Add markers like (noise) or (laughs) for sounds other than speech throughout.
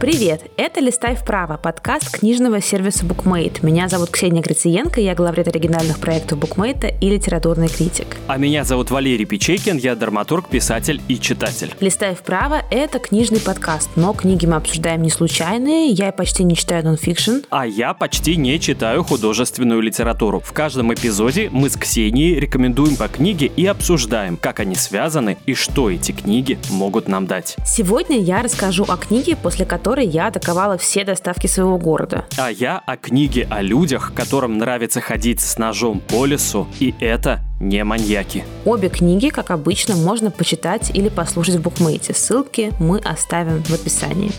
Привет! Это «Листай вправо» – подкаст книжного сервиса BookMate. Меня зовут Ксения Грициенко, я главред оригинальных проектов BookMate и литературный критик. А меня зовут Валерий Печейкин, я драматург, писатель и читатель. «Листай вправо» – это книжный подкаст, но книги мы обсуждаем не случайные, я почти не читаю нонфикшн. А я почти не читаю художественную литературу. В каждом эпизоде мы с Ксенией рекомендуем по книге и обсуждаем, как они связаны и что эти книги могут нам дать. Сегодня я расскажу о книге, после которой которой я атаковала все доставки своего города. А я о книге о людях, которым нравится ходить с ножом по лесу, и это не маньяки. Обе книги, как обычно, можно почитать или послушать в букмейте. Ссылки мы оставим в описании.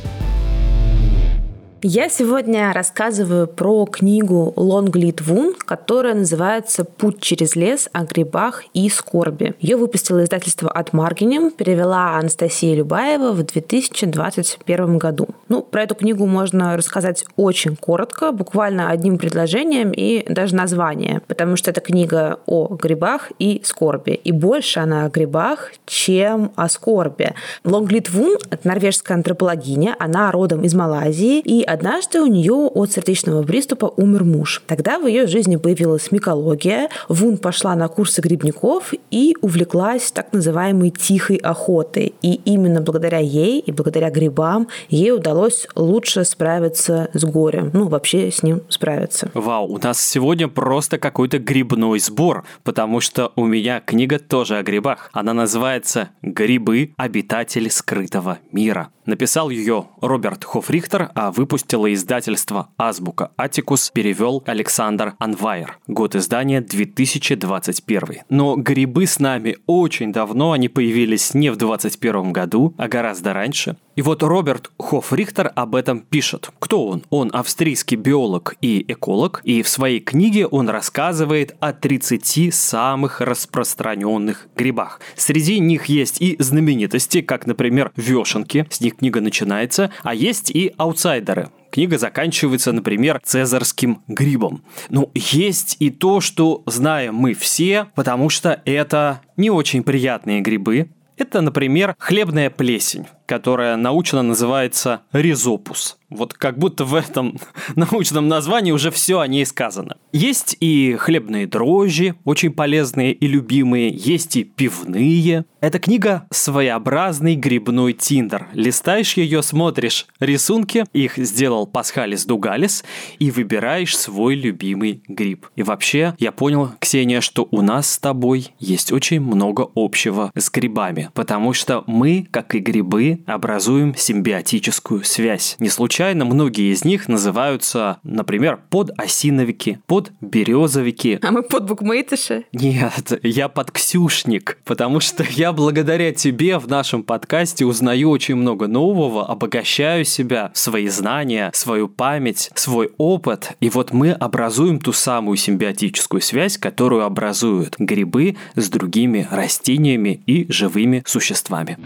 Я сегодня рассказываю про книгу Лонглит Вун, которая называется «Путь через лес о грибах и скорби». Ее выпустило издательство от Маргинем, перевела Анастасия Любаева в 2021 году. Ну, про эту книгу можно рассказать очень коротко, буквально одним предложением и даже название, потому что это книга о грибах и скорби. И больше она о грибах, чем о скорби. Лонглит Вун – это норвежская антропологиня, она родом из Малайзии, и однажды у нее от сердечного приступа умер муж. Тогда в ее жизни появилась микология, Вун пошла на курсы грибников и увлеклась так называемой тихой охотой. И именно благодаря ей и благодаря грибам ей удалось лучше справиться с горем. Ну, вообще с ним справиться. Вау, у нас сегодня просто какой-то грибной сбор, потому что у меня книга тоже о грибах. Она называется «Грибы. Обитатели скрытого мира». Написал ее Роберт Хофрихтер, а выпустило издательство «Азбука Атикус», перевел Александр Анвайер. Год издания 2021. Но грибы с нами очень давно, они появились не в 2021 году, а гораздо раньше. И вот Роберт Хофрихтер об этом пишет. Кто он? Он австрийский биолог и эколог, и в своей книге он рассказывает о 30 самых распространенных грибах. Среди них есть и знаменитости, как, например, вешенки, с них книга начинается, а есть и аутсайдеры. Книга заканчивается, например, цезарским грибом. Ну, есть и то, что знаем мы все, потому что это не очень приятные грибы. Это, например, хлебная плесень которая научно называется ризопус. Вот как будто в этом (laughs) научном названии уже все о ней сказано. Есть и хлебные дрожжи, очень полезные и любимые, есть и пивные. Эта книга своеобразный грибной тиндер. Листаешь ее, смотришь рисунки, их сделал Пасхалис Дугалис, и выбираешь свой любимый гриб. И вообще, я понял, Ксения, что у нас с тобой есть очень много общего с грибами, потому что мы, как и грибы, образуем симбиотическую связь. Не случайно многие из них называются, например, подосиновики, подберезовики. А мы подбукмейтыши? Нет, я подксюшник, потому что я благодаря тебе в нашем подкасте узнаю очень много нового, обогащаю себя, свои знания, свою память, свой опыт. И вот мы образуем ту самую симбиотическую связь, которую образуют грибы с другими растениями и живыми существами.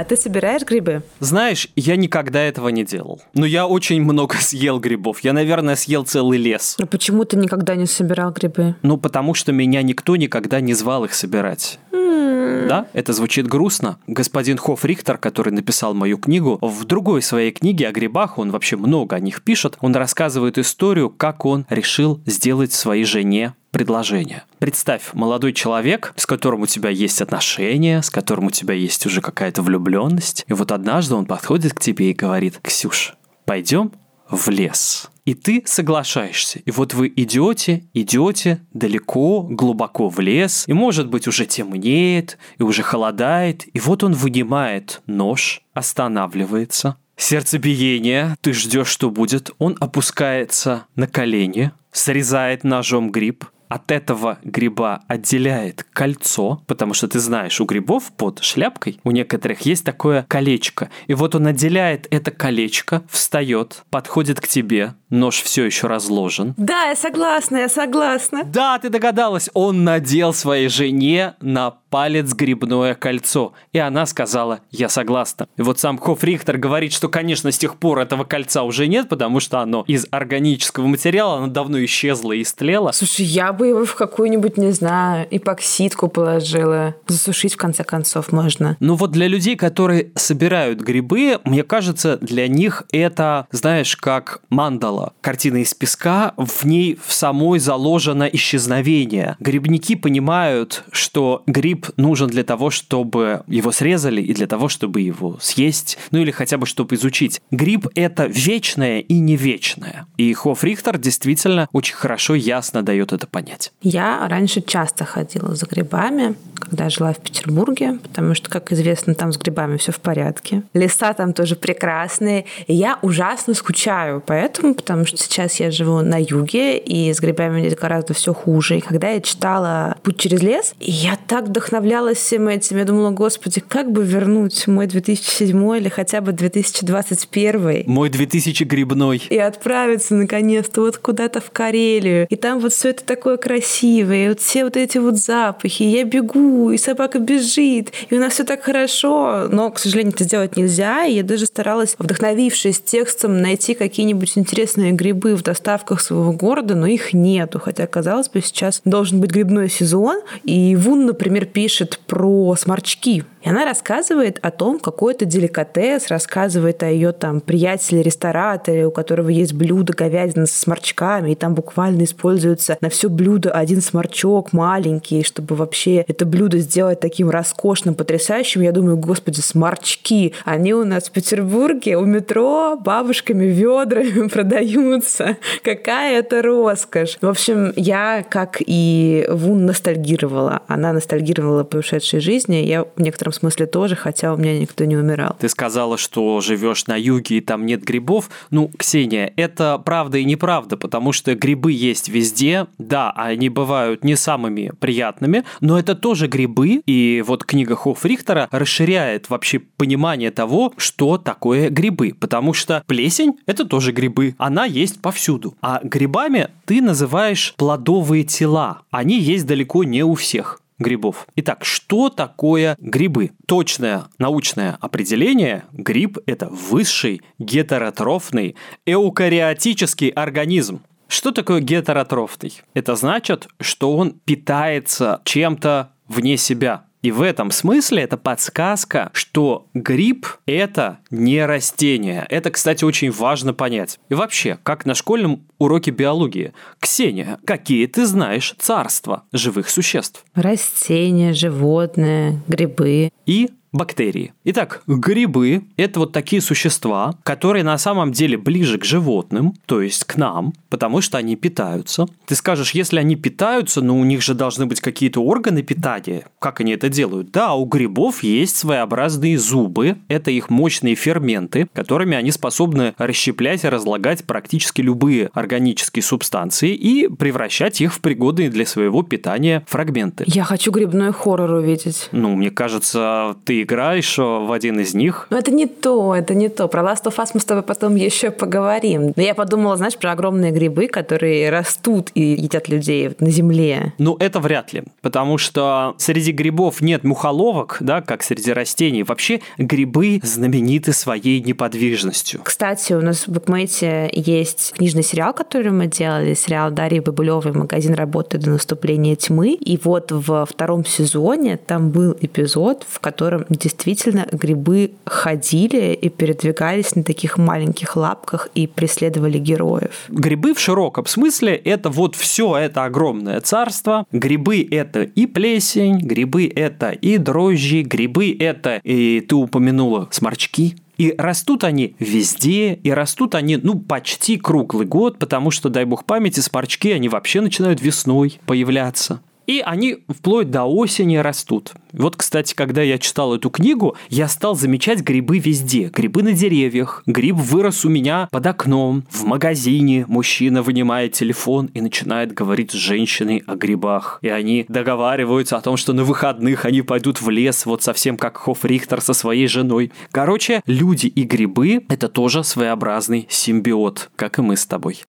А ты собираешь грибы? Знаешь, я никогда этого не делал. Но я очень много (laughs) съел грибов. Я, наверное, съел целый лес. Но почему ты никогда не собирал грибы? Ну, потому что меня никто никогда не звал их собирать. Да, это звучит грустно. Господин Хоф Рихтер, который написал мою книгу, в другой своей книге о грибах, он вообще много о них пишет, он рассказывает историю, как он решил сделать своей жене предложение. Представь, молодой человек, с которым у тебя есть отношения, с которым у тебя есть уже какая-то влюбленность, и вот однажды он подходит к тебе и говорит, «Ксюш, пойдем в лес». И ты соглашаешься. И вот вы идете, идете далеко, глубоко в лес, и может быть уже темнеет, и уже холодает, и вот он вынимает нож, останавливается, сердцебиение, ты ждешь, что будет, он опускается на колени, срезает ножом гриб, от этого гриба отделяет кольцо, потому что ты знаешь, у грибов под шляпкой у некоторых есть такое колечко. И вот он отделяет это колечко, встает, подходит к тебе, нож все еще разложен. Да, я согласна, я согласна. Да, ты догадалась, он надел своей жене на палец грибное кольцо. И она сказала, я согласна. И вот сам Хоф Рихтер говорит, что, конечно, с тех пор этого кольца уже нет, потому что оно из органического материала, оно давно исчезло и истлело. Слушай, я бы его в какую-нибудь, не знаю, эпоксидку положила. Засушить, в конце концов, можно. Ну вот для людей, которые собирают грибы, мне кажется, для них это, знаешь, как мандала. Картина из песка, в ней в самой заложено исчезновение. Грибники понимают, что гриб нужен для того, чтобы его срезали и для того, чтобы его съесть, ну или хотя бы чтобы изучить. Гриб — это вечное и не вечное. И Хоф Рихтер действительно очень хорошо, ясно дает это понять. Я раньше часто ходила за грибами, когда жила в Петербурге, потому что, как известно, там с грибами все в порядке. Леса там тоже прекрасные. И я ужасно скучаю поэтому, потому что сейчас я живу на юге, и с грибами здесь гораздо все хуже. И когда я читала «Путь через лес», я так вдохновлялась всем этим. Я думала, господи, как бы вернуть мой 2007 или хотя бы 2021. Мой 2000 грибной. И отправиться наконец-то вот куда-то в Карелию. И там вот все это такое красивое, и вот все вот эти вот запахи. Я бегу, и собака бежит, и у нас все так хорошо. Но, к сожалению, это сделать нельзя. И я даже старалась, вдохновившись текстом, найти какие-нибудь интересные грибы в доставках своего города, но их нету. Хотя, казалось бы, сейчас должен быть грибной сезон. И Вун, например, пишет про сморчки. И она рассказывает о том, какой это деликатес, рассказывает о ее там приятеле-рестораторе, у которого есть блюдо говядина со сморчками, и там буквально используется на все блюдо один сморчок маленький, чтобы вообще это блюдо сделать таким роскошным, потрясающим. Я думаю, господи, сморчки, они у нас в Петербурге у метро бабушками ведрами (laughs) продаются. Какая это роскошь. В общем, я, как и Вун, ностальгировала. Она ностальгировала по ушедшей жизни. Я в некотором смысле тоже, хотя у меня никто не умирал. Ты сказала, что живешь на юге и там нет грибов. Ну, Ксения, это правда и неправда, потому что грибы есть везде. Да, они бывают не самыми приятными, но это тоже грибы. И вот книга Хофф Рихтера расширяет вообще понимание того, что такое грибы. Потому что плесень – это тоже грибы. Она есть повсюду. А грибами ты называешь плодовые тела. Они есть далеко не у всех грибов. Итак, что такое грибы? Точное научное определение – гриб – это высший гетеротрофный эукариотический организм. Что такое гетеротрофный? Это значит, что он питается чем-то вне себя, и в этом смысле это подсказка, что гриб – это не растение. Это, кстати, очень важно понять. И вообще, как на школьном уроке биологии. Ксения, какие ты знаешь царства живых существ? Растения, животные, грибы. И бактерии. Итак, грибы – это вот такие существа, которые на самом деле ближе к животным, то есть к нам, потому что они питаются. Ты скажешь, если они питаются, ну у них же должны быть какие-то органы питания. Как они это делают? Да, у грибов есть своеобразные зубы, это их мощные ферменты, которыми они способны расщеплять и разлагать практически любые органические субстанции и превращать их в пригодные для своего питания фрагменты. Я хочу грибной хоррор увидеть. Ну, мне кажется, ты играешь в один из них. Но это не то, это не то. Про Last of Us мы с тобой потом еще поговорим. Но я подумала, знаешь, про огромные грибы, которые растут и едят людей на земле. Ну, это вряд ли, потому что среди грибов нет мухоловок, да, как среди растений. Вообще грибы знамениты своей неподвижностью. Кстати, у нас в Букмейте есть книжный сериал, который мы делали, сериал Дарьи Бабулевой «Магазин работает до наступления тьмы». И вот во втором сезоне там был эпизод, в котором действительно грибы ходили и передвигались на таких маленьких лапках и преследовали героев. Грибы в широком смысле это вот все это огромное царство. Грибы это и плесень, грибы это и дрожжи, грибы это и ты упомянула сморчки, и растут они везде, и растут они, ну, почти круглый год, потому что, дай бог памяти, сморчки, они вообще начинают весной появляться. И они вплоть до осени растут. Вот, кстати, когда я читал эту книгу, я стал замечать грибы везде. Грибы на деревьях. Гриб вырос у меня под окном. В магазине мужчина вынимает телефон и начинает говорить с женщиной о грибах. И они договариваются о том, что на выходных они пойдут в лес, вот совсем как Хофф Рихтер со своей женой. Короче, люди и грибы – это тоже своеобразный симбиот, как и мы с тобой.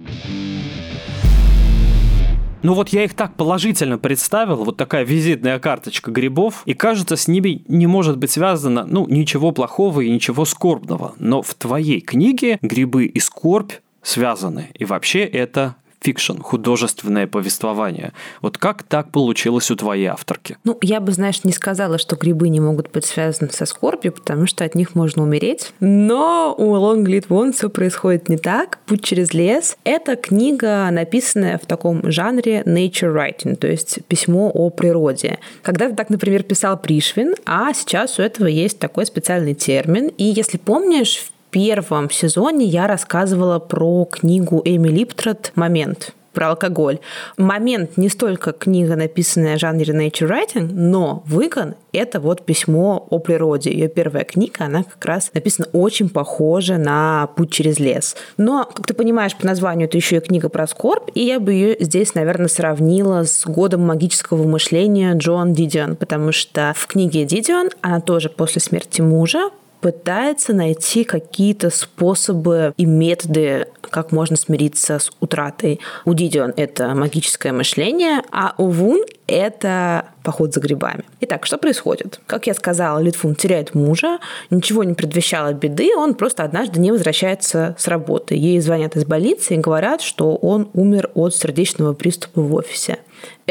Ну вот я их так положительно представил, вот такая визитная карточка грибов, и кажется, с ними не может быть связано, ну, ничего плохого и ничего скорбного. Но в твоей книге грибы и скорбь связаны. И вообще это фикшн, художественное повествование. Вот как так получилось у твоей авторки? Ну, я бы, знаешь, не сказала, что грибы не могут быть связаны со скорбью, потому что от них можно умереть. Но у Long Lead One все происходит не так. «Путь через лес» — это книга, написанная в таком жанре nature writing, то есть письмо о природе. Когда-то так, например, писал Пришвин, а сейчас у этого есть такой специальный термин. И если помнишь, первом сезоне я рассказывала про книгу Эми Липтрот «Момент» про алкоголь. Момент не столько книга, написанная в жанре nature writing, но «Выгон» — это вот письмо о природе. Ее первая книга, она как раз написана очень похоже на «Путь через лес». Но, как ты понимаешь, по названию это еще и книга про скорбь, и я бы ее здесь, наверное, сравнила с «Годом магического мышления» Джон Дидион, потому что в книге Дидион она тоже после смерти мужа пытается найти какие-то способы и методы, как можно смириться с утратой. У Дидион это магическое мышление, а у Вун это поход за грибами. Итак, что происходит? Как я сказала, Литфун теряет мужа, ничего не предвещало беды, он просто однажды не возвращается с работы. Ей звонят из больницы и говорят, что он умер от сердечного приступа в офисе.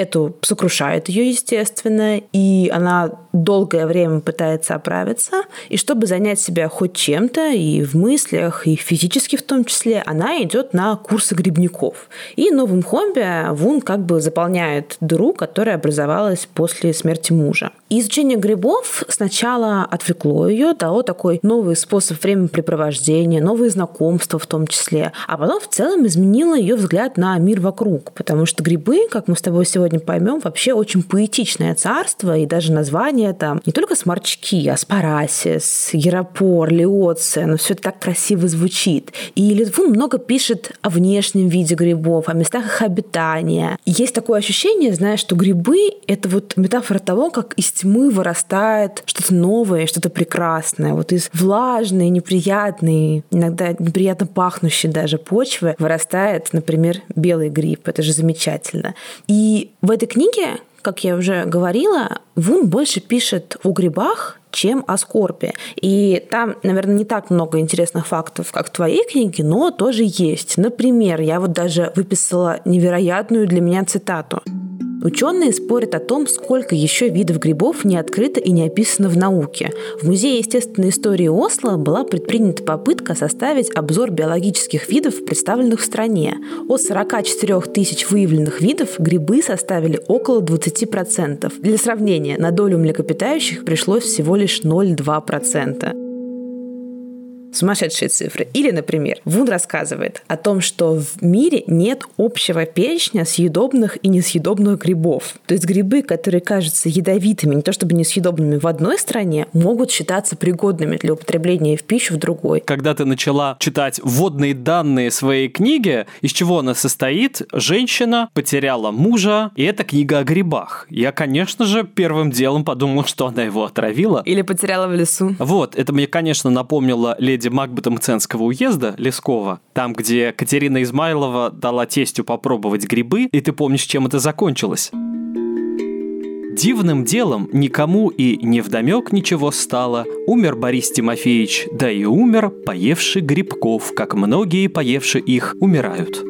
Это сокрушает ее, естественно, и она долгое время пытается оправиться. И чтобы занять себя хоть чем-то, и в мыслях, и физически в том числе, она идет на курсы грибников. И новым хобби Вун как бы заполняет дыру, которая образовалась после смерти мужа. Изучение грибов сначала отвлекло ее, дало такой новый способ времяпрепровождения, новые знакомства в том числе, а потом в целом изменило ее взгляд на мир вокруг, потому что грибы, как мы с тобой сегодня поймем, вообще очень поэтичное царство, и даже название там не только сморчки, а спарасис, геропор, леоция, но все это так красиво звучит. И Литвун много пишет о внешнем виде грибов, о местах их обитания. Есть такое ощущение, знаешь, что грибы — это вот метафора того, как из тьмы вырастает что-то новое, что-то прекрасное. Вот из влажной, неприятной, иногда неприятно пахнущей даже почвы вырастает, например, белый гриб. Это же замечательно. И в этой книге, как я уже говорила, Вун больше пишет о грибах, чем о скорбе. И там, наверное, не так много интересных фактов, как в твоей книге, но тоже есть. Например, я вот даже выписала невероятную для меня цитату. Ученые спорят о том, сколько еще видов грибов не открыто и не описано в науке. В Музее естественной истории Осло была предпринята попытка составить обзор биологических видов, представленных в стране. От 44 тысяч выявленных видов грибы составили около 20%. Для сравнения, на долю млекопитающих пришлось всего лишь 0,2%. Сумасшедшие цифры. Или, например, Вун рассказывает о том, что в мире нет общего перечня съедобных и несъедобных грибов. То есть грибы, которые кажутся ядовитыми, не то чтобы несъедобными в одной стране, могут считаться пригодными для употребления в пищу в другой. Когда ты начала читать вводные данные своей книги, из чего она состоит, женщина потеряла мужа, и это книга о грибах. Я, конечно же, первым делом подумал, что она его отравила. Или потеряла в лесу. Вот, это мне, конечно, напомнило леди леди Макбета Мценского уезда, Лескова, там, где Катерина Измайлова дала тестю попробовать грибы, и ты помнишь, чем это закончилось? Дивным делом никому и не вдомек ничего стало. Умер Борис Тимофеевич, да и умер, поевший грибков, как многие, поевши их, умирают.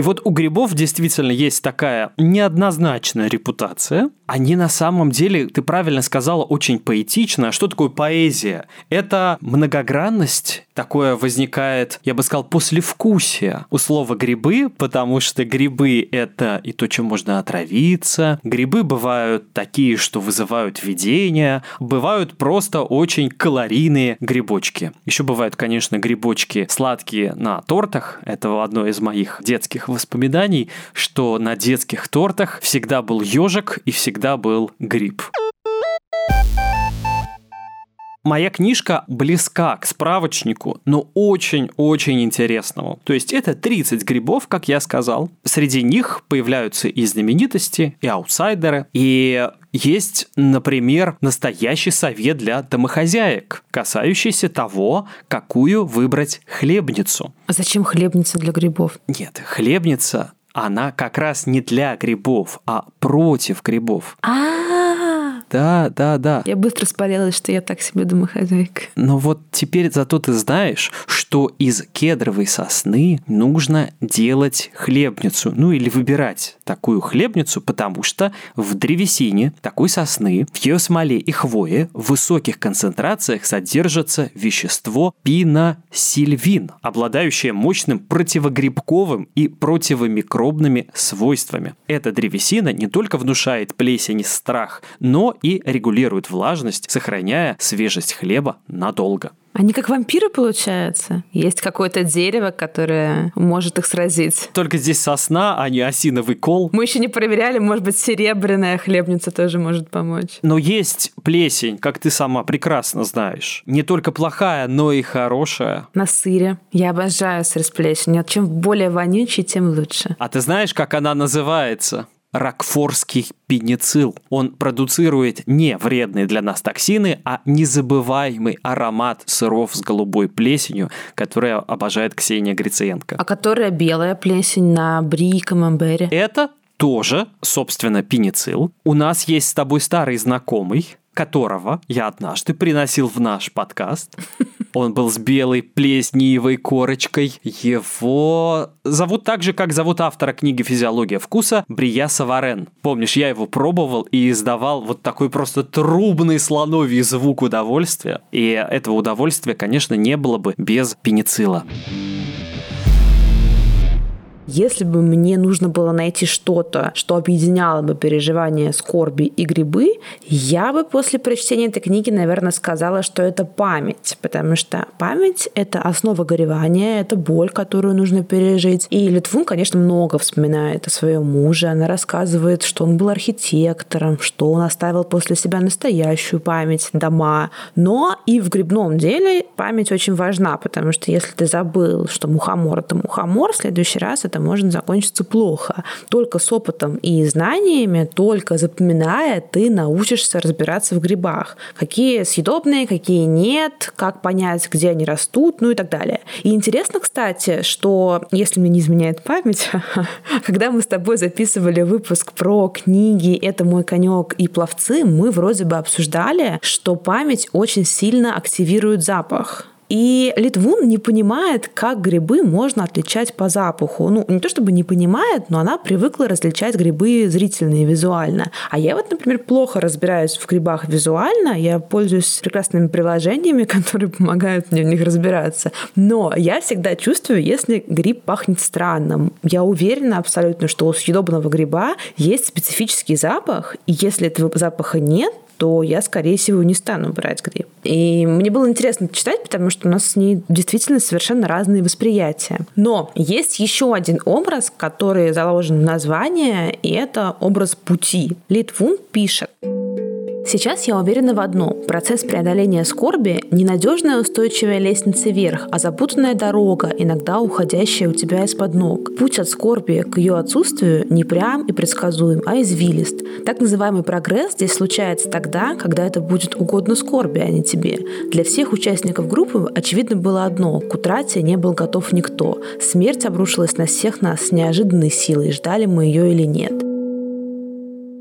И вот у грибов действительно есть такая неоднозначная репутация. Они на самом деле, ты правильно сказала, очень поэтично. А что такое поэзия? Это многогранность, такое возникает, я бы сказал, послевкусие у слова грибы, потому что грибы – это и то, чем можно отравиться. Грибы бывают такие, что вызывают видения. Бывают просто очень калорийные грибочки. Еще бывают, конечно, грибочки сладкие на тортах. Это одно из моих детских воспоминаний, что на детских тортах всегда был ежик и всегда был гриб. Моя книжка близка к справочнику, но очень-очень интересному. То есть это 30 грибов, как я сказал. Среди них появляются и знаменитости, и аутсайдеры. И есть, например, настоящий совет для домохозяек, касающийся того, какую выбрать хлебницу. А зачем хлебница для грибов? Нет, хлебница она как раз не для грибов, а против грибов. А, да, да, да. Я быстро спалилась, что я так себе домохозяйка. Но вот теперь зато ты знаешь, что из кедровой сосны нужно делать хлебницу. Ну или выбирать такую хлебницу, потому что в древесине такой сосны, в ее смоле и хвое в высоких концентрациях содержится вещество пиносильвин, обладающее мощным противогрибковым и противомикробными свойствами. Эта древесина не только внушает плесень и страх, но и регулирует влажность, сохраняя свежесть хлеба надолго. Они как вампиры, получается? Есть какое-то дерево, которое может их сразить. Только здесь сосна, а не осиновый кол. Мы еще не проверяли, может быть, серебряная хлебница тоже может помочь. Но есть плесень, как ты сама прекрасно знаешь. Не только плохая, но и хорошая. На сыре. Я обожаю сыр с плесенью. Чем более вонючий, тем лучше. А ты знаешь, как она называется? Ракфорский пеницилл. Он продуцирует не вредные для нас токсины, а незабываемый аромат сыров с голубой плесенью, которая обожает Ксения Гриценко. А которая белая плесень на бри и камамбере. Это тоже, собственно, пеницилл. У нас есть с тобой старый знакомый, которого я однажды приносил в наш подкаст. Он был с белой плесневой корочкой. Его зовут так же, как зовут автора книги «Физиология вкуса» Брия Саварен. Помнишь, я его пробовал и издавал вот такой просто трубный слоновий звук удовольствия. И этого удовольствия, конечно, не было бы без пеницилла. Если бы мне нужно было найти что-то, что объединяло бы переживания скорби и грибы, я бы после прочтения этой книги, наверное, сказала, что это память, потому что память — это основа горевания, это боль, которую нужно пережить. И Литвун, конечно, много вспоминает о своем муже. Она рассказывает, что он был архитектором, что он оставил после себя настоящую память, дома. Но и в грибном деле память очень важна, потому что если ты забыл, что мухомор — это мухомор, в следующий раз это может закончиться плохо. Только с опытом и знаниями, только запоминая, ты научишься разбираться в грибах. Какие съедобные, какие нет, как понять, где они растут, ну и так далее. И интересно, кстати, что, если мне не изменяет память, (laughs) когда мы с тобой записывали выпуск про книги «Это мой конек» и «Пловцы», мы вроде бы обсуждали, что память очень сильно активирует запах. И Литвун не понимает, как грибы можно отличать по запаху. Ну, не то чтобы не понимает, но она привыкла различать грибы зрительно и визуально. А я вот, например, плохо разбираюсь в грибах визуально. Я пользуюсь прекрасными приложениями, (laughs) которые помогают мне в них разбираться. Но я всегда чувствую, если гриб пахнет странным. Я уверена абсолютно, что у съедобного гриба есть специфический запах, и если этого запаха нет, то я, скорее всего, не стану брать гриб. И мне было интересно читать, потому что у нас с ней действительно совершенно разные восприятия. Но есть еще один образ, который заложен в название, и это образ пути. Литвун пишет. Сейчас я уверена в одном. Процесс преодоления скорби – ненадежная устойчивая лестница вверх, а запутанная дорога, иногда уходящая у тебя из-под ног. Путь от скорби к ее отсутствию не прям и предсказуем, а извилист. Так называемый прогресс здесь случается тогда, когда это будет угодно скорби, а не тебе. Для всех участников группы очевидно было одно – к утрате не был готов никто. Смерть обрушилась на всех нас с неожиданной силой, ждали мы ее или нет.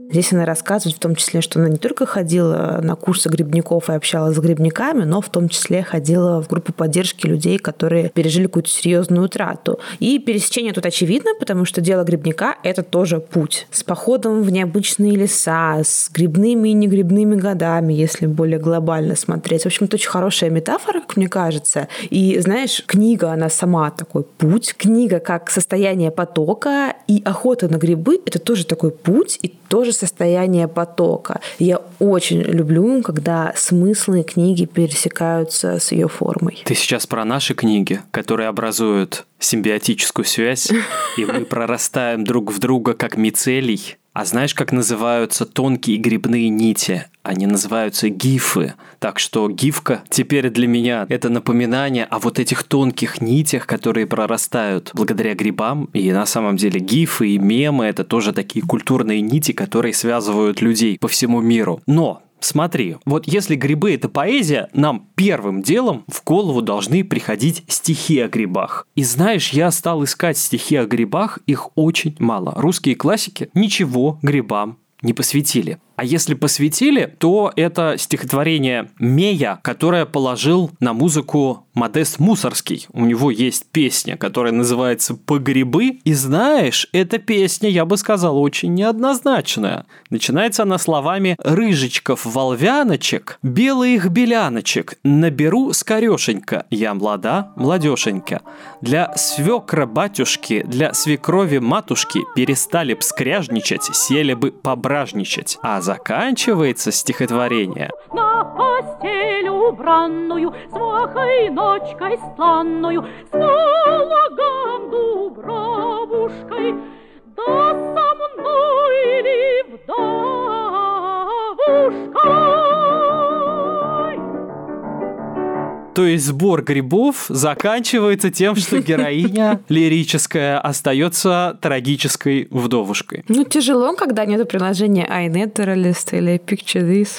Здесь она рассказывает в том числе, что она не только ходила на курсы грибников и общалась с грибниками, но в том числе ходила в группу поддержки людей, которые пережили какую-то серьезную утрату. И пересечение тут очевидно, потому что дело грибника — это тоже путь. С походом в необычные леса, с грибными и негрибными годами, если более глобально смотреть. В общем, это очень хорошая метафора, как мне кажется. И, знаешь, книга, она сама такой путь. Книга как состояние потока, и охота на грибы — это тоже такой путь, и тоже состояние потока. Я очень люблю, когда смыслы книги пересекаются с ее формой. Ты сейчас про наши книги, которые образуют симбиотическую связь, (laughs) и мы прорастаем друг в друга как мицелий. А знаешь, как называются тонкие грибные нити? Они называются гифы. Так что гифка теперь для меня это напоминание о вот этих тонких нитях, которые прорастают благодаря грибам. И на самом деле гифы и мемы это тоже такие культурные нити, которые связывают людей по всему миру. Но Смотри, вот если грибы это поэзия, нам первым делом в голову должны приходить стихи о грибах. И знаешь, я стал искать стихи о грибах, их очень мало. Русские классики ничего грибам не посвятили. А если посвятили, то это стихотворение Мея, которое положил на музыку Модест Мусорский. У него есть песня, которая называется «Погребы». И знаешь, эта песня, я бы сказал, очень неоднозначная. Начинается она словами «Рыжечков волвяночек, белых беляночек, наберу скорешенька, я млада, младешенька. Для свекра батюшки, для свекрови матушки перестали б скряжничать, сели бы пображничать». А заканчивается стихотворение. На постель убранную, с ночкой странную, с налагом дубравушкой, да со мной ли вдовушкой? То есть сбор грибов заканчивается тем, что (laughs) героиня лирическая остается трагической вдовушкой. Ну, тяжело, когда нет приложения iNaturalist или Picture This.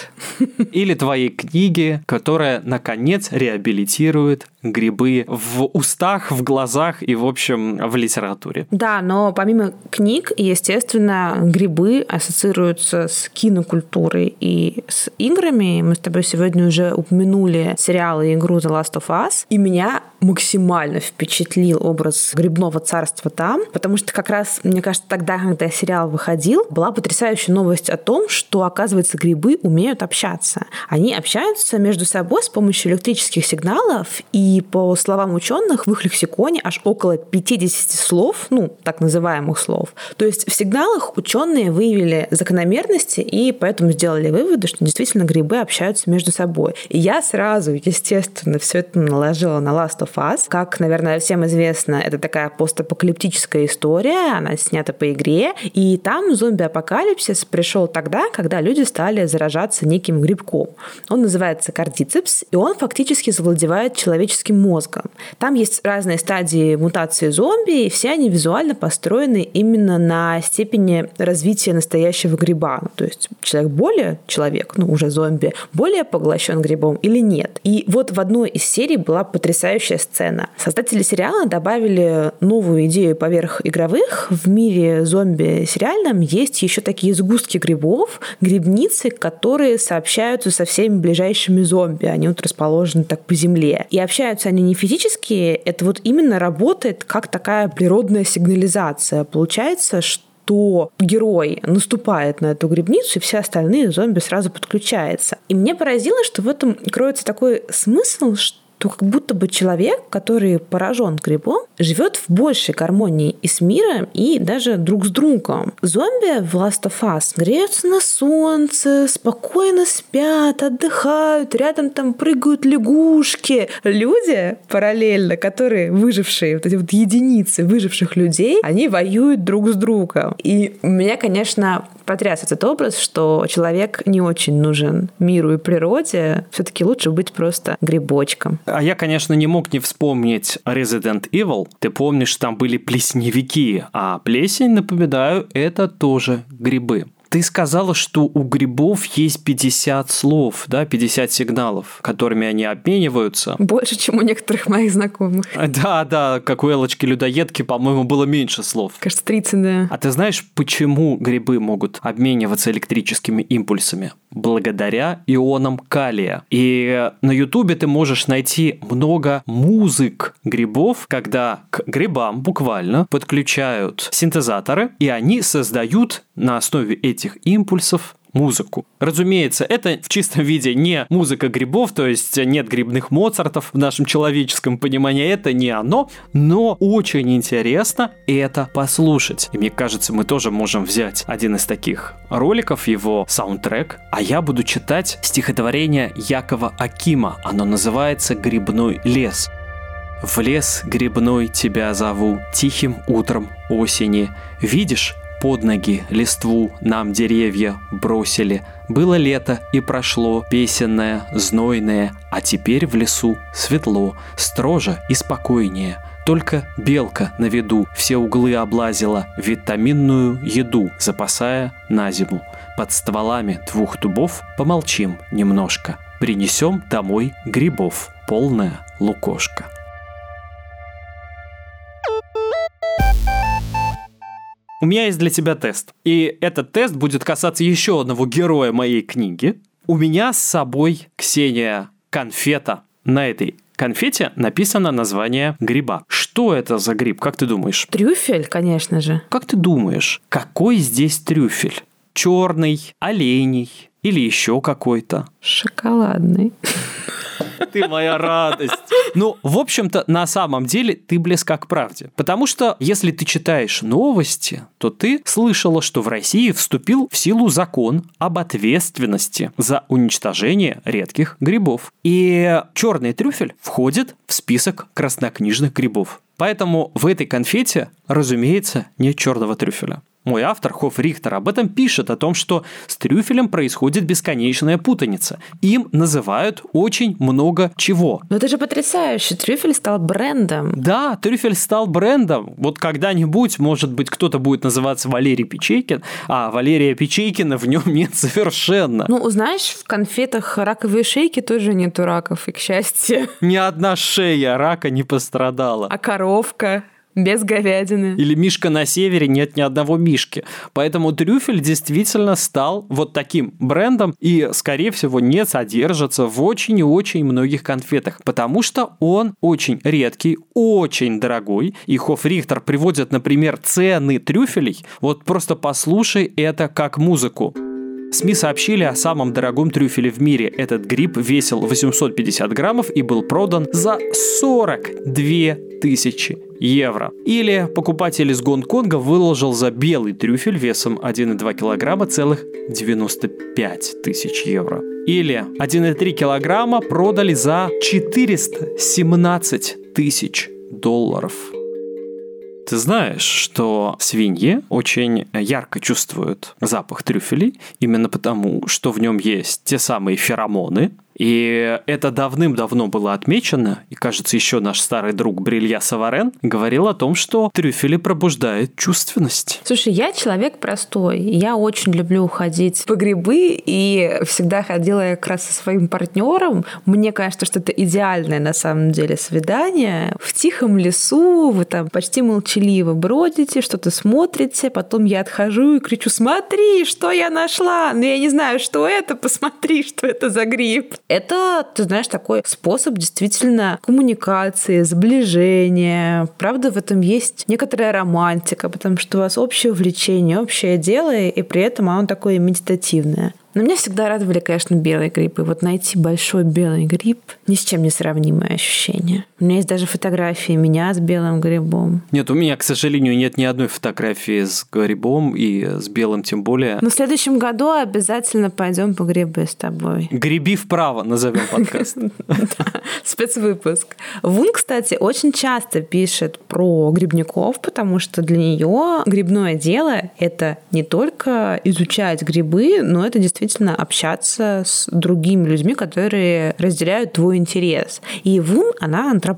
Или твоей книги, которая, наконец, реабилитирует грибы в устах, в глазах и, в общем, в литературе. Да, но помимо книг, естественно, грибы ассоциируются с кинокультурой и с играми. Мы с тобой сегодня уже упомянули сериал и игру The Last of Us. И меня максимально впечатлил образ грибного царства там, потому что как раз, мне кажется, тогда, когда сериал выходил, была потрясающая новость о том, что, оказывается, грибы умеют общаться. Они общаются между собой с помощью электрических сигналов, и по словам ученых, в их лексиконе аж около 50 слов, ну, так называемых слов. То есть в сигналах ученые выявили закономерности и поэтому сделали выводы, что действительно грибы общаются между собой. И я сразу, естественно, все это наложила на Last of Us. Как, наверное, всем известно, это такая постапокалиптическая история, она снята по игре, и там зомби-апокалипсис пришел тогда, когда люди стали заражаться неким грибком. Он называется кардицепс, и он фактически завладевает человеческим человеческим мозгом. Там есть разные стадии мутации зомби, и все они визуально построены именно на степени развития настоящего гриба. Ну, то есть человек более человек, ну уже зомби, более поглощен грибом или нет. И вот в одной из серий была потрясающая сцена. Создатели сериала добавили новую идею поверх игровых. В мире зомби сериальном есть еще такие сгустки грибов, грибницы, которые сообщаются со всеми ближайшими зомби. Они вот расположены так по земле. И общаются они не физически, это вот именно работает как такая природная сигнализация. Получается, что что герой наступает на эту грибницу, и все остальные зомби сразу подключаются. И мне поразило, что в этом кроется такой смысл, что то как будто бы человек, который поражен грибом, живет в большей гармонии и с миром, и даже друг с другом. Зомби в Last of Us греются на солнце, спокойно спят, отдыхают, рядом там прыгают лягушки. Люди параллельно, которые выжившие, вот эти вот единицы выживших людей, они воюют друг с другом. И меня, конечно, потряс этот образ, что человек не очень нужен миру и природе. Все-таки лучше быть просто грибочком. А я, конечно, не мог не вспомнить Resident Evil. Ты помнишь, там были плесневики, а плесень, напоминаю, это тоже грибы. Ты сказала, что у грибов есть 50 слов, да, 50 сигналов, которыми они обмениваются. Больше, чем у некоторых моих знакомых. Да, да, как у Элочки-людоедки, по-моему, было меньше слов. Кажется, 30, да. А ты знаешь, почему грибы могут обмениваться электрическими импульсами? Благодаря ионам калия. И на ютубе ты можешь найти много музык грибов, когда к грибам буквально подключают синтезаторы, и они создают на основе этих импульсов музыку. Разумеется, это в чистом виде не музыка грибов, то есть нет грибных Моцартов в нашем человеческом понимании, это не оно, но очень интересно это послушать. И мне кажется, мы тоже можем взять один из таких роликов, его саундтрек, а я буду читать стихотворение Якова Акима. Оно называется «Грибной лес». В лес грибной тебя зову тихим утром осени. Видишь, под ноги листву нам деревья бросили. Было лето и прошло, песенное, знойное, а теперь в лесу светло, строже и спокойнее. Только белка на виду все углы облазила, витаминную еду запасая на зиму. Под стволами двух дубов помолчим немножко. Принесем домой грибов, полная лукошка. У меня есть для тебя тест. И этот тест будет касаться еще одного героя моей книги. У меня с собой, Ксения, конфета. На этой конфете написано название гриба. Что это за гриб, как ты думаешь? Трюфель, конечно же. Как ты думаешь, какой здесь трюфель? Черный, оленей или еще какой-то? Шоколадный. (laughs) Ты моя радость. Ну, в общем-то, на самом деле ты близка к правде. Потому что, если ты читаешь новости, то ты слышала, что в России вступил в силу закон об ответственности за уничтожение редких грибов. И черный трюфель входит в список краснокнижных грибов. Поэтому в этой конфете, разумеется, нет черного трюфеля. Мой автор, Хофф Рихтер, об этом пишет, о том, что с трюфелем происходит бесконечная путаница. Им называют очень много чего. Но это же потрясающе. Трюфель стал брендом. Да, трюфель стал брендом. Вот когда-нибудь, может быть, кто-то будет называться Валерий Печейкин, а Валерия Печейкина в нем нет совершенно. Ну, знаешь, в конфетах раковые шейки тоже нету раков, и к счастью. Ни одна шея рака не пострадала. А коровка? Без говядины. Или Мишка на севере нет ни одного Мишки. Поэтому трюфель действительно стал вот таким брендом и, скорее всего, не содержится в очень и очень многих конфетах, потому что он очень редкий, очень дорогой. И Хофф Рихтер приводит, например, цены трюфелей. Вот просто послушай это как музыку. СМИ сообщили о самом дорогом трюфеле в мире. Этот гриб весил 850 граммов и был продан за 42 тысячи евро. Или покупатель из Гонконга выложил за белый трюфель весом 1,2 килограмма целых 95 тысяч евро. Или 1,3 килограмма продали за 417 тысяч долларов. Ты знаешь, что свиньи очень ярко чувствуют запах трюфелей, именно потому, что в нем есть те самые феромоны, и это давным-давно было отмечено, и, кажется, еще наш старый друг Брилья Саварен говорил о том, что трюфели пробуждают чувственность. Слушай, я человек простой. Я очень люблю ходить по грибы, и всегда ходила я как раз со своим партнером. Мне кажется, что это идеальное на самом деле свидание. В тихом лесу вы там почти молчаливо бродите, что-то смотрите, потом я отхожу и кричу, смотри, что я нашла! Но я не знаю, что это, посмотри, что это за гриб. Это, ты знаешь, такой способ действительно коммуникации, сближения. Правда, в этом есть некоторая романтика, потому что у вас общее увлечение, общее дело, и при этом оно такое медитативное. Но меня всегда радовали, конечно, белые грибы. Вот найти большой белый гриб – ни с чем не сравнимое ощущение. У меня есть даже фотографии меня с белым грибом. Нет, у меня, к сожалению, нет ни одной фотографии с грибом и с белым тем более. Но в следующем году обязательно пойдем по грибы с тобой. Гриби вправо, назовем подкаст. (laughs) Спецвыпуск. Вун, кстати, очень часто пишет про грибников, потому что для нее грибное дело – это не только изучать грибы, но это действительно общаться с другими людьми, которые разделяют твой интерес. И Вун, она антрополог.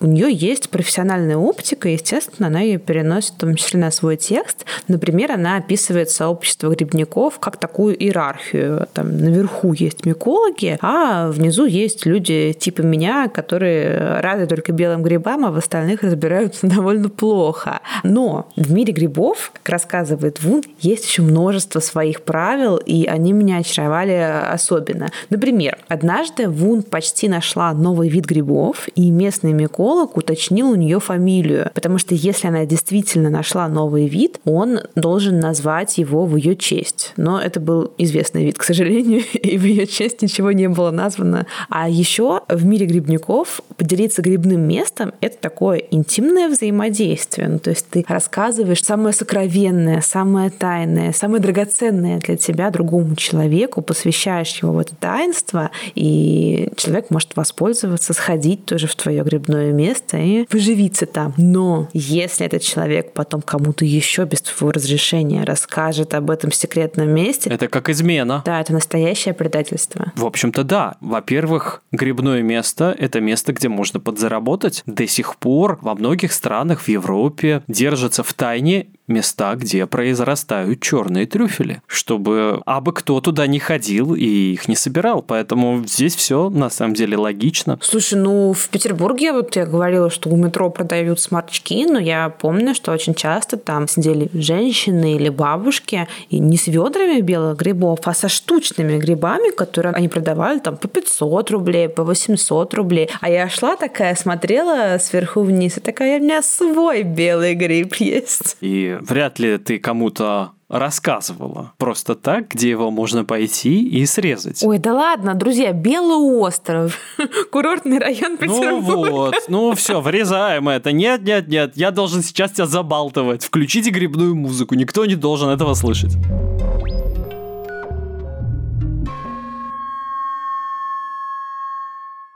У нее есть профессиональная оптика, и, естественно, она ее переносит в том числе на свой текст. Например, она описывает сообщество грибников как такую иерархию. Там наверху есть микологи, а внизу есть люди типа меня, которые рады только белым грибам, а в остальных разбираются (laughs) довольно плохо. Но в мире грибов, как рассказывает Вун, есть еще множество своих правил, и они меня очаровали особенно. Например, однажды Вун почти нашла новый вид грибов, и местный миколог уточнил у нее фамилию, потому что если она действительно нашла новый вид, он должен назвать его в ее честь. Но это был известный вид, к сожалению, (laughs) и в ее честь ничего не было названо. А еще в мире грибников поделиться грибным местом — это такое интимное взаимодействие. Ну, то есть ты рассказываешь самое сокровенное, самое тайное, самое драгоценное для тебя другому человеку, посвящаешь его в это таинство, и человек может воспользоваться, сходить тоже в твое грибное место и поживиться там. Но если этот человек потом кому-то еще без твоего разрешения расскажет об этом секретном месте... Это как измена. Да, это настоящее предательство. В общем-то, да. Во-первых, грибное место – это место, где можно подзаработать. До сих пор во многих странах в Европе держатся в тайне места, где произрастают черные трюфели, чтобы абы кто туда не ходил и их не собирал. Поэтому здесь все на самом деле логично. Слушай, ну в Петербурге вот я говорила, что у метро продают смартчки, но я помню, что очень часто там сидели женщины или бабушки, и не с ведрами белых грибов, а со штучными грибами, которые они продавали там по 500 рублей, по 800 рублей. А я шла такая, смотрела сверху вниз, и такая, у меня свой белый гриб есть. И вряд ли ты кому-то рассказывала просто так, где его можно пойти и срезать. Ой, да ладно, друзья, Белый остров, (laughs) курортный район Петербурга. Ну вот, ну все, врезаем это. Нет, нет, нет, я должен сейчас тебя забалтывать. Включите грибную музыку, никто не должен этого слышать.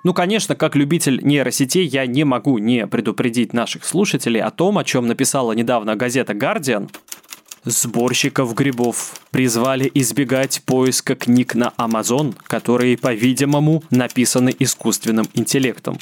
Ну, конечно, как любитель нейросетей, я не могу не предупредить наших слушателей о том, о чем написала недавно газета Guardian. Сборщиков грибов призвали избегать поиска книг на Amazon, которые, по-видимому, написаны искусственным интеллектом.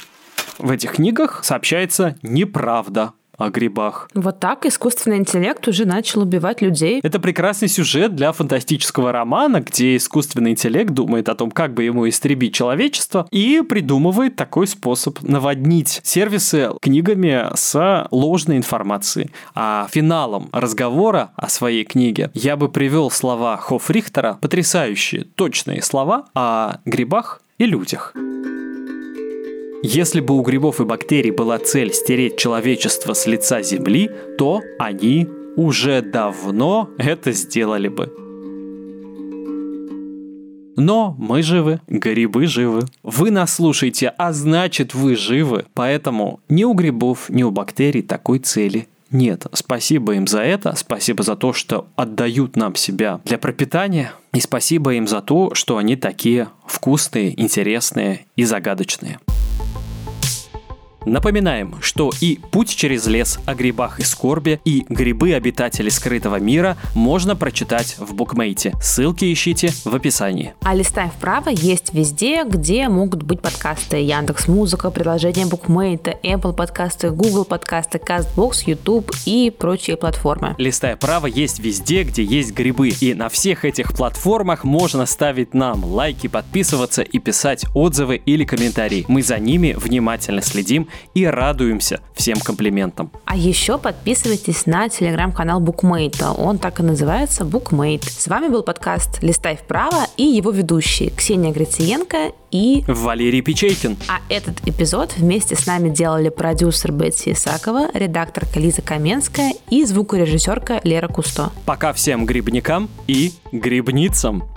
В этих книгах сообщается неправда о грибах. Вот так искусственный интеллект уже начал убивать людей. Это прекрасный сюжет для фантастического романа, где искусственный интеллект думает о том, как бы ему истребить человечество, и придумывает такой способ наводнить сервисы книгами с ложной информацией. А финалом разговора о своей книге я бы привел слова Хофрихтера, потрясающие, точные слова о грибах и людях. Если бы у грибов и бактерий была цель стереть человечество с лица Земли, то они уже давно это сделали бы. Но мы живы, грибы живы. Вы нас слушаете, а значит вы живы. Поэтому ни у грибов, ни у бактерий такой цели нет. Спасибо им за это, спасибо за то, что отдают нам себя для пропитания, и спасибо им за то, что они такие вкусные, интересные и загадочные. Напоминаем, что и «Путь через лес» о грибах и скорби, и «Грибы обитатели скрытого мира» можно прочитать в букмейте. Ссылки ищите в описании. А листай вправо есть везде, где могут быть подкасты. Яндекс Музыка, приложение букмейта, Apple подкасты, Google подкасты, CastBox, YouTube и прочие платформы. Листай вправо есть везде, где есть грибы. И на всех этих платформах можно ставить нам лайки, подписываться и писать отзывы или комментарии. Мы за ними внимательно следим и радуемся всем комплиментам. А еще подписывайтесь на телеграм-канал Букмейта. Он так и называется Букмейт. С вами был подкаст «Листай вправо» и его ведущие Ксения Грициенко и Валерий Печейкин. А этот эпизод вместе с нами делали продюсер Бетси Исакова, редакторка Лиза Каменская и звукорежиссерка Лера Кусто. Пока всем грибникам и грибницам!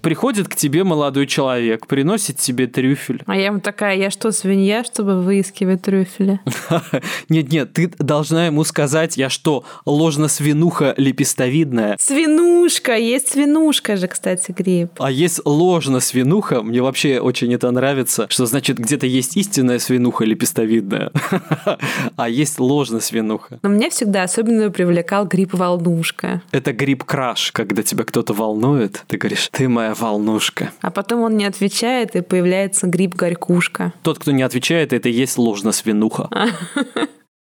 Приходит к тебе молодой человек, приносит тебе трюфель. А я ему такая, я что, свинья, чтобы выискивать трюфели? (laughs) Нет-нет, ты должна ему сказать, я что, ложно-свинуха лепестовидная? Свинушка, есть свинушка же, кстати, гриб. А есть ложно-свинуха, мне вообще очень это нравится, что значит где-то есть истинная свинуха лепестовидная, (laughs) а есть ложно-свинуха. Но мне всегда особенно привлекал гриб-волнушка. Это гриб-краш, когда тебя кто-то волнует, ты говоришь, ты моя такая волнушка. А потом он не отвечает, и появляется гриб-горькушка. Тот, кто не отвечает, это и есть ложно свинуха. (laughs)